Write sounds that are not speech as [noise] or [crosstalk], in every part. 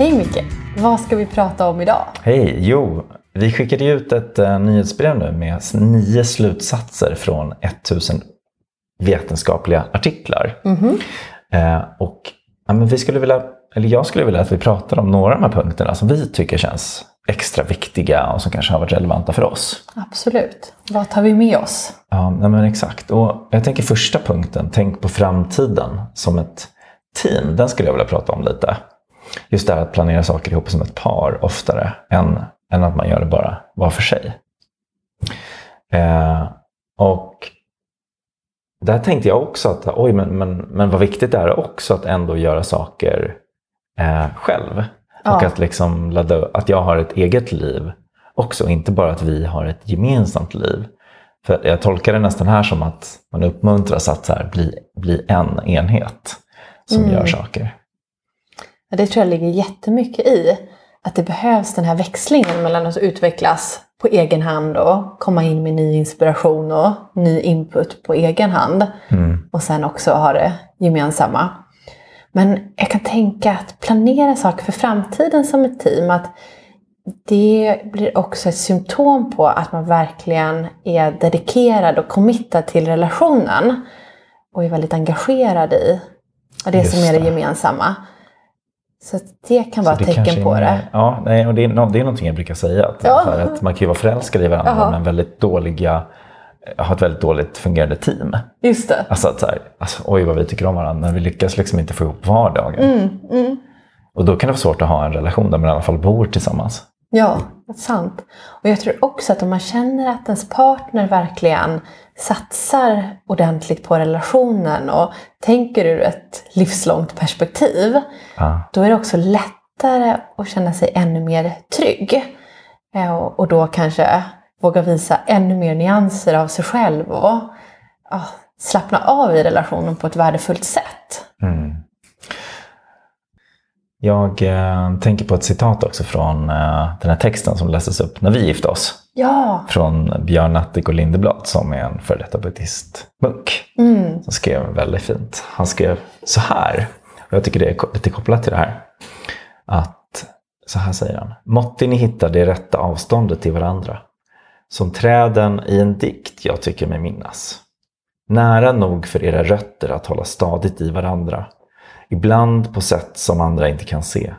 Hej Micke! Vad ska vi prata om idag? Hej! Jo, vi skickade ut ett uh, nyhetsbrev nu med nio slutsatser från 1000 vetenskapliga artiklar. Mhm. Eh, och ja, men vi skulle vilja, eller jag skulle vilja att vi pratar om några av de här punkterna som vi tycker känns extra viktiga och som kanske har varit relevanta för oss. Absolut. Vad tar vi med oss? Ja, men exakt. Och jag tänker första punkten, tänk på framtiden som ett team. Den skulle jag vilja prata om lite. Just det här att planera saker ihop som ett par oftare än, än att man gör det bara var för sig. Eh, och där tänkte jag också att oj, men, men, men vad viktigt det är också att ändå göra saker eh, själv. Ja. Och att, liksom ladda, att jag har ett eget liv också, inte bara att vi har ett gemensamt liv. För jag tolkar det nästan här som att man uppmuntras att så här, bli, bli en enhet som Mm. gör saker. Det tror jag ligger jättemycket i. Att det behövs den här växlingen mellan att utvecklas på egen hand och komma in med ny inspiration och ny input på egen hand. Mm. Och sen också ha det gemensamma. Men jag kan tänka att planera saker för framtiden som ett team, att det blir också ett symptom på att man verkligen är dedikerad och committad till relationen. Och är väldigt engagerad i det Just som är det. gemensamma. Så det kan vara ett tecken på det. Ja, nej, och det, är, nå- det är någonting jag brukar säga. Att, Ja. här, att man kan ju vara förälskade i varandra Jaha. men väldigt dåliga, ha ett väldigt dåligt fungerande team. Just det. Alltså att så här, alltså, oj vad vi tycker om varandra men vi lyckas liksom inte få ihop vardagen. Mm, mm. Och då kan det vara svårt att ha en relation där man i alla fall bor tillsammans. Ja, sant. Och jag tror också att om man känner att ens partner verkligen satsar ordentligt på relationen och tänker ur ett livslångt perspektiv, Ja. då är det också lättare att känna sig ännu mer trygg. Eh, Och och då kanske våga visa ännu mer nyanser av sig själv och ja, slappna av i relationen på ett värdefullt sätt. Mm. Jag eh, tänker på ett citat också från eh, den här texten som lästes upp när vi gifte oss. Ja! Från Björn Natthik och Lindeblad som är en före detta buddhistmunk. Mm. Som skrev väldigt fint. Han skrev så här. Och jag tycker det är lite kopplat till det här. Att, så här säger han. Måtte ni hitta det rätta avståndet till varandra. Som träden i en dikt jag tycker mig minnas. Nära nog för era rötter att hålla stadigt i varandra. Ibland på sätt som andra inte kan se.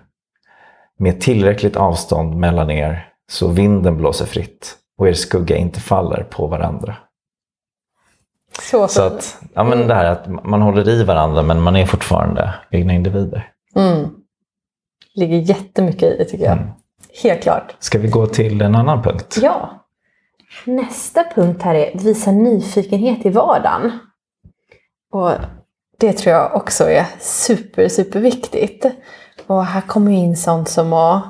Med tillräckligt avstånd mellan er så vinden blåser fritt och er skugga inte faller på varandra. Så, Så att, ja men det här att man håller i varandra men man är fortfarande egna individer. Mm. Ligger jättemycket i det tycker jag. Mm. Helt klart. Ska vi gå till en annan punkt? Ja. Nästa punkt här är visa nyfikenhet i vardagen. Och det tror jag också är super, super viktigt. Och här kommer ju in sånt som att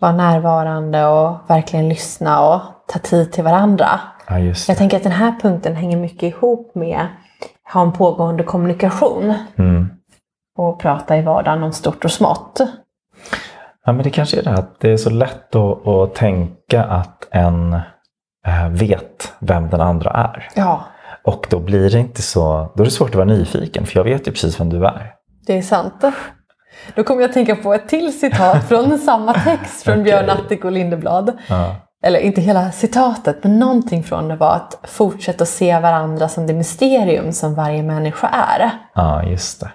vara närvarande och verkligen lyssna och ta tid till varandra. Ja, Jag tänker att den här punkten hänger mycket ihop med att ha en pågående kommunikation Mm. och prata i vardagen om stort och smått. Ja, men det kanske är det att det är så lätt att, att tänka att en eh, vet vem den andra är. Ja, Och då blir det inte så, då är det svårt att vara nyfiken för jag vet ju precis vem du är. Det är sant. Då kommer jag att tänka på ett till citat från [laughs] samma text från Björn Okej. Natthik och Lindeblad. Ja. Eller inte hela citatet, men någonting från det var att fortsätta att se varandra som det mysterium som varje människa är. Ja, just det.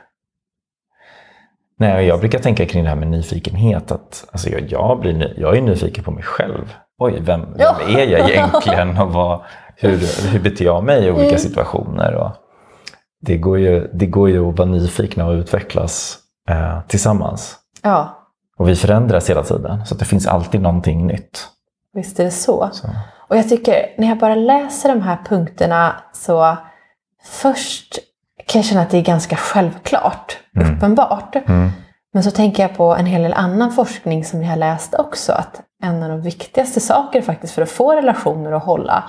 Nej, jag brukar tänka kring det här med nyfikenhet. Att, alltså jag, jag, blir, jag är nyfiken på mig själv. Oj, vem, vem Ja. är jag [laughs] egentligen? Och vad, hur, hur beter jag mig i olika Mm. situationer? Och det, går ju, det går ju att vara nyfikna och utvecklas eh, tillsammans. Ja, Och vi förändras hela tiden, så att det finns alltid någonting nytt. visst är det så. Så. Och jag tycker, när jag bara läser de här punkterna så först kan jag känna att det är ganska självklart, Mm. uppenbart. Mm. Men så tänker jag på en hel del annan forskning som jag har läst också. Att en av de viktigaste saker faktiskt för att få relationer att hålla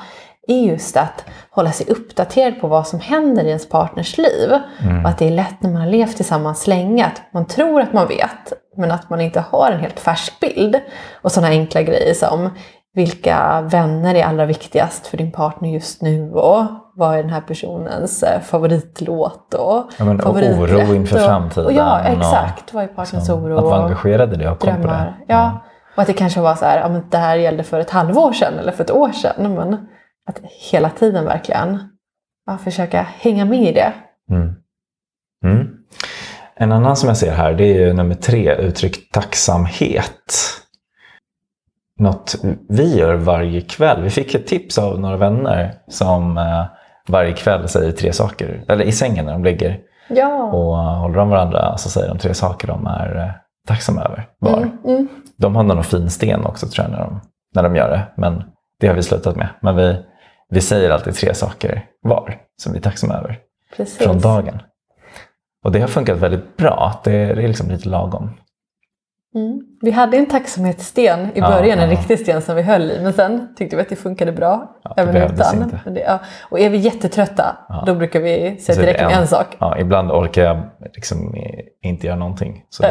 är just att hålla sig uppdaterad på vad som händer i ens partners liv. Mm. Och att det är lätt när man har levt tillsammans länge att man tror att man vet men att man inte har en helt färsk bild. Och sådana enkla grejer som vilka vänner är allra viktigast för din partner just nu och vad är den här personens eh, favoritlåt och Ja, men, och oro inför och- framtiden Och ja, och exakt. Vad är partnerns Så, oro att vara engagerad i det och koll på det. drömmar? Ja. Och att det kanske var så här, ja, men det här gällde för ett halvår sedan eller för ett år sedan. Men att hela tiden verkligen ja, försöka hänga med i det. Mm. Mm. En annan som jag ser här, det är nummer tre, uttryck tacksamhet. Något vi gör varje kväll. Vi fick ett tips av några vänner som eh, varje kväll säger tre saker, eller i sängen när de ligger Ja. och håller om varandra så säger de tre saker de är eh, tacksamma över var. Mm, mm. De har någon fin sten också tror jag när de, när de gör det, men det har vi slutat med. Men vi, vi säger alltid tre saker var som vi är tacksamma över Precis. från dagen. Och det har funkat väldigt bra. Det är, det är liksom lite lagom. Mm. Vi hade en tacksamhetssten i Ja, början, en ja. riktig sten som vi höll i. Men sen tyckte vi att det funkade bra. Ja, även utan. det. Och är vi jättetrötta, då brukar vi säga räcker med en- en sak. Ibland orkar jag liksom inte göra någonting. Så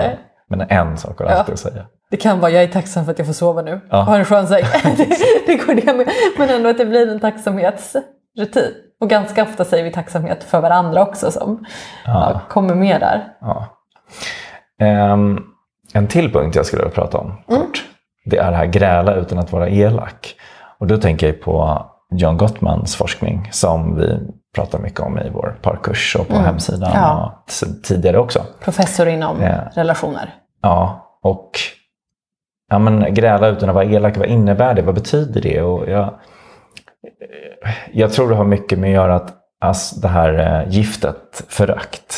men en sak har jag Ja. alltid att säga. Det kan vara, jag är tacksam för att jag får sova nu. Ja. Har en skön säng. [laughs] det, det går det med. Men ändå att det blir en tacksamhetsrutin. Och ganska ofta säger vi tacksamhet för varandra också som Ja. ja, kommer med där. Ehm, en till punkt jag skulle vilja prata om kort. Det är det här gräla utan att vara elak. Och då tänker jag på John Gottmans forskning som vi pratar mycket om i vår parkurs och på hemsidan Ja. och tidigare också. Professor inom Ja. relationer. Ja, och ja, men, gräla utan att vara elak, vad innebär det? Vad betyder det? Och jag, jag tror det har mycket med att göra att alltså, det här eh, giftet, förakt.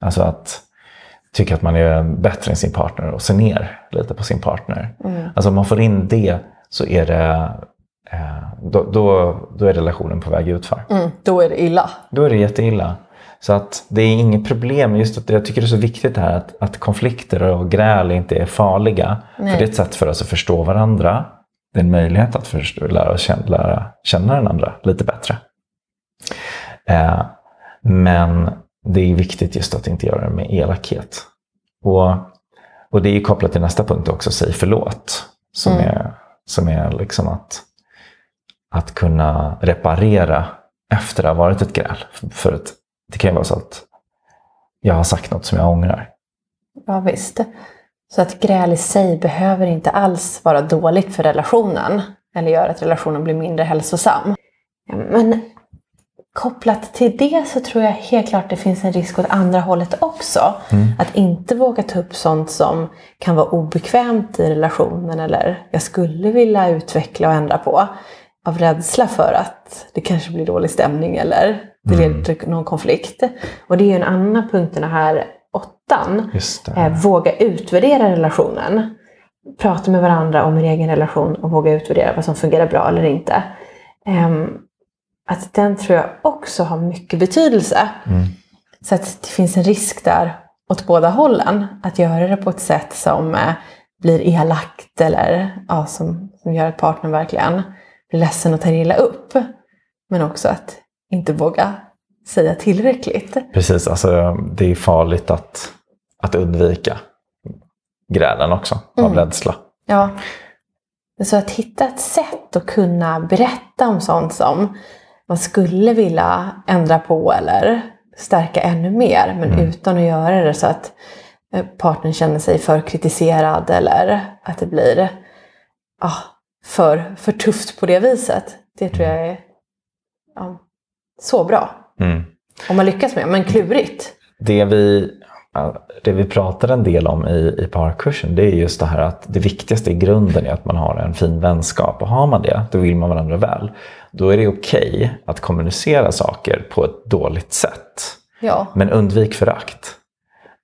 Alltså att tycka att man är bättre än sin partner och se ner lite på sin partner. Alltså om man får in det så är det eh, då, då, då är relationen på väg utför. Mm, då är det illa. Då är det jätteilla. Så att det är inget problem. Just att jag tycker det är så viktigt här att, att konflikter och gräl inte är farliga. Nej. För det är ett sätt för oss att förstå varandra. Det är en möjlighet att förstå, lära, känna, lära känna den andra lite bättre. Eh, men det är viktigt just att inte göra det med elakhet. Och, och det är kopplat till nästa punkt också, säg förlåt. Som Mm. är, som är liksom att, att kunna reparera efter det har varit ett gräl. För att det kan ju vara så att jag har sagt något som jag ångrar. Ja, visst. Så att gräl i sig behöver inte alls vara dåligt för relationen. Eller göra att relationen blir mindre hälsosam. Men kopplat till det så tror jag helt klart det finns en risk åt andra hållet också. Att inte våga ta upp sånt som kan vara obekvämt i relationen eller jag skulle vilja utveckla och ändra på. Av rädsla för att det kanske blir dålig stämning eller det leder till någon konflikt. Och det är ju en annan punkt i den här åttan. Eh, våga utvärdera relationen. Prata med varandra om er egen relation och våga utvärdera vad som fungerar bra eller inte. Ehm, att den tror jag också har mycket betydelse. Mm. Så att det finns en risk där åt båda hållen. Att göra det på ett sätt som eh, blir elakt eller ja, som, som gör att partnern verkligen blir ledsen och tar illa upp. Men också att inte våga säga tillräckligt. Precis, alltså det är farligt att, att undvika grälen också av Mm. rädsla. Ja. Så att hitta ett sätt att kunna berätta om sånt som man skulle vilja ändra på eller stärka ännu mer. Men utan att göra det så att eh, partnern känner sig för kritiserad eller att det blir ah, för, för tufft på det viset. Det tror jag är ja, så bra. Mm. Om man lyckas med, men klurigt. Det, vi, det vi pratar en del om i, i parkursen det är just det här att det viktigaste i grunden är att man har en fin vänskap. Och har man det, då vill man varandra väl. Då är det okej att kommunicera saker på ett dåligt sätt. Ja, Men undvik förakt.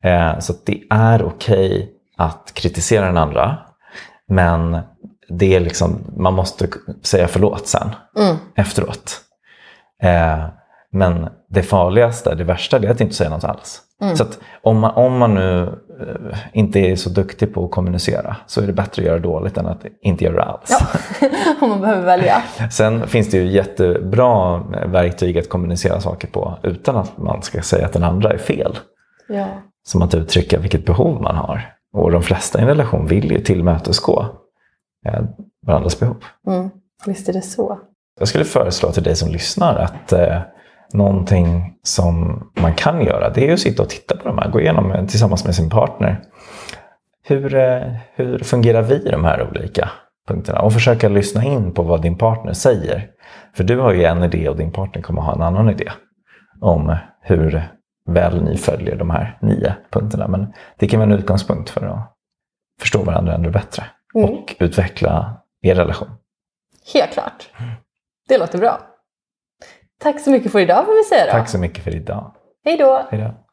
Eh, så det är okej att kritisera den andra. Men det är liksom, man måste säga förlåt sen, Mm. efteråt. Eh, men det farligaste, det värsta, det är att inte säga något alls. Så att om man, om man nu eh, inte är så duktig på att kommunicera så är det bättre att göra dåligt än att inte göra det alls. ja. [laughs] om man behöver välja. [laughs] Sen finns det ju jättebra verktyg att kommunicera saker på utan att man ska säga att den andra är fel. Ja. Som att uttrycka vilket behov man har. Och de flesta i en relation vill ju tillmötesgå eh, varandras behov. Mm. Visst är det så. Jag skulle föreslå till dig som lyssnar att eh, någonting som man kan göra det är att sitta och titta på de här, gå igenom tillsammans med sin partner. Hur, eh, hur fungerar vi i de här olika punkterna? Och försöka lyssna in på vad din partner säger. För du har ju en idé och din partner kommer ha en annan idé om hur väl ni följer de här nio punkterna. Men det kan vara en utgångspunkt för att förstå varandra ännu bättre Mm. och utveckla er relation. Helt klart. Det låter bra. Tack så mycket för idag får vi säga då. Tack så mycket för idag. Hej då! Hej då.